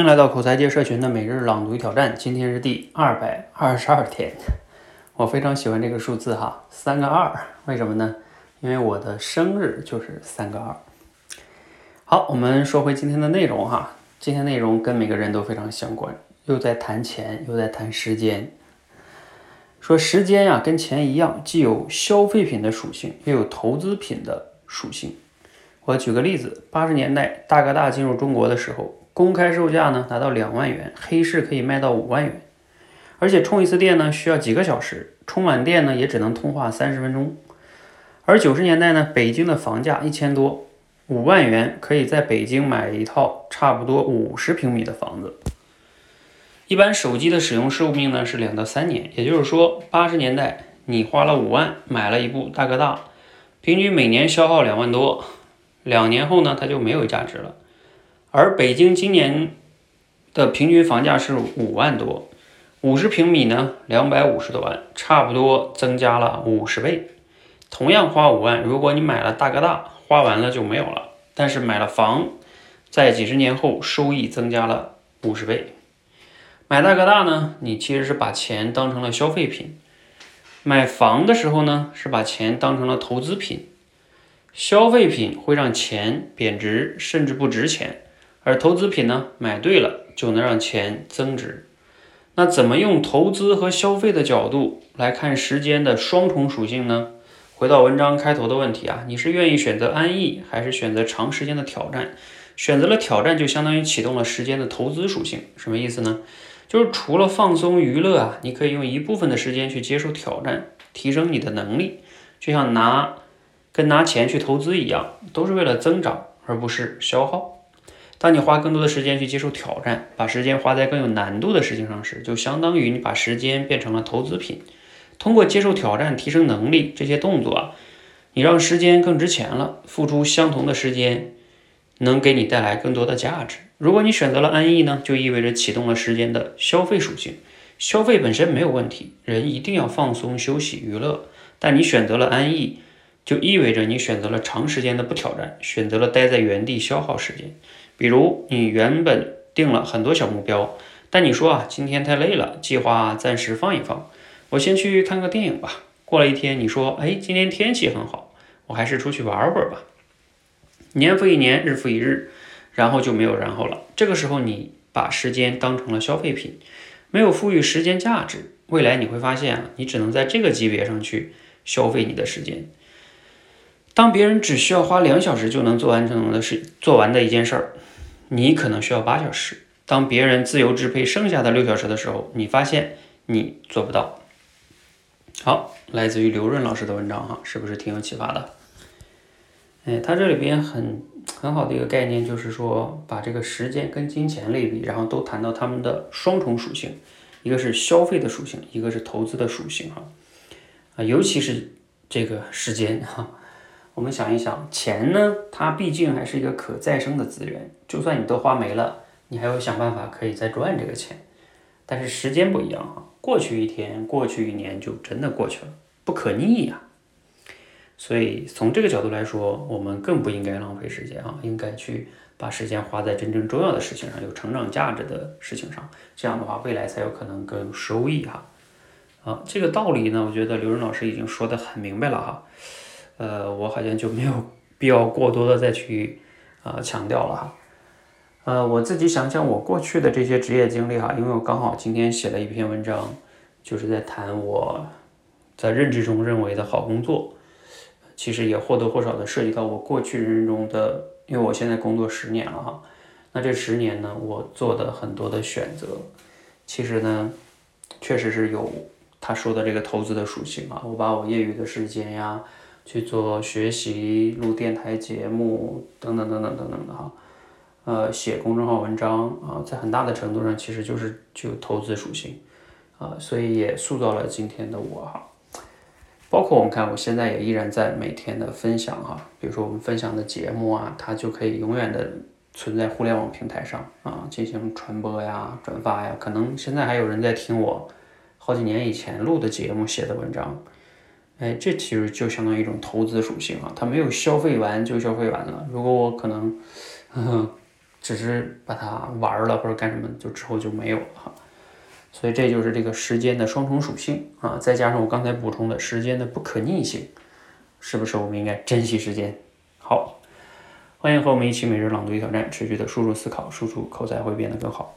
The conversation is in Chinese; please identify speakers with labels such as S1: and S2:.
S1: 欢迎来到口才界社群的每日朗读与挑战，今天是第二百二十二天。我非常喜欢这个数字哈，三个二，为什么呢？因为我的生日就是三个二。好，我们说回今天的内容哈，今天内容跟每个人都非常相关，又在谈钱，又在谈时间。说时间呀，跟钱一样，既有消费品的属性，又有投资品的属性。我举个例子，八十年代大哥大进入中国的时候，公开售价呢达到两万元，黑市可以卖到五万元，而且充一次电呢需要几个小时，充满电呢也只能通话三十分钟。而九十年代呢，北京的房价一千多，五万元可以在北京买一套差不多五十平米的房子。一般手机的使用寿命呢是两到三年，也就是说，八十年代你花了五万买了一部大哥大，平均每年消耗两万多。两年后呢，它就没有价值了。而北京今年的平均房价是五万多，五十平米呢，两百五十多万，差不多增加了五十倍。同样花五万，如果你买了大哥大，花完了就没有了。但是买了房，在几十年后收益增加了五十倍。买大哥大呢，你其实是把钱当成了消费品；买房的时候呢，是把钱当成了投资品。消费品会让钱贬值，甚至不值钱，而投资品呢，买对了就能让钱增值。那怎么用投资和消费的角度来看时间的双重属性呢？回到文章开头的问题啊，你是愿意选择安逸，还是选择长时间的挑战？选择了挑战，就相当于启动了时间的投资属性。什么意思呢？就是除了放松娱乐啊，你可以用一部分的时间去接受挑战，提升你的能力，就像拿。跟拿钱去投资一样，都是为了增长，而不是消耗。当你花更多的时间去接受挑战，把时间花在更有难度的事情上时，就相当于你把时间变成了投资品。通过接受挑战、提升能力这些动作啊，你让时间更值钱了。付出相同的时间，能给你带来更多的价值。如果你选择了安逸呢，就意味着启动了时间的消费属性。消费本身没有问题，人一定要放松、休息、娱乐。但你选择了安逸。就意味着你选择了长时间的不挑战，选择了待在原地消耗时间。比如你原本定了很多小目标，但你说啊，今天太累了，计划暂时放一放，我先去看个电影吧。过了一天，你说，哎，今天天气很好，我还是出去玩会儿吧。年复一年，日复一日，然后就没有然后了。这个时候，你把时间当成了消费品，没有赋予时间价值。未来你会发现啊，你只能在这个级别上去消费你的时间。当别人只需要花两小时就能做完成的事，做完的一件事儿，你可能需要八小时。当别人自由支配剩下的六小时的时候，你发现你做不到。好，来自于刘润老师的文章哈，是不是挺有启发的？哎，他这里边很很好的一个概念就是说，把这个时间跟金钱类比，然后都谈到他们的双重属性，一个是消费的属性，一个是投资的属性哈。啊，尤其是这个时间哈。我们想一想，钱呢，它毕竟还是一个可再生的资源，就算你都花没了，你还要想办法可以再赚这个钱。但是时间不一样啊，过去一天，过去一年就真的过去了，不可逆呀。所以从这个角度来说，我们更不应该浪费时间啊，应该去把时间花在真正重要的事情上，有成长价值的事情上。这样的话，未来才有可能更有收益哈。啊，这个道理呢，我觉得刘润老师已经说得很明白了哈。呃，我好像就没有必要过多的再去啊强调了哈。呃，我自己想想我过去的这些职业经历哈，因为我刚好今天写了一篇文章，就是在谈我在认知中认为的好工作，其实也或多或少的涉及到我过去人生中的，因为我现在工作十年了哈，那这十年呢，我做的很多的选择，其实呢，确实是有他说的这个投资的属性啊，我把我业余的时间呀。去做学习、录电台节目等等等等等等的哈，呃，写公众号文章啊，在很大的程度上其实就是具有投资属性啊，所以也塑造了今天的我哈。包括我们看，我现在也依然在每天的分享哈，比如说我们分享的节目啊，它就可以永远的存在互联网平台上啊，进行传播呀、转发呀。可能现在还有人在听我好几年以前录的节目、写的文章。哎，这其实就相当于一种投资属性啊，它没有消费完就消费完了。如果我可能，只是把它玩了或者干什么，就之后就没有了哈。所以这就是这个时间的双重属性啊，再加上我刚才补充的时间的不可逆性，是不是我们应该珍惜时间？好，欢迎和我们一起每日朗读与挑战，持续的输入思考，输出口才会变得更好。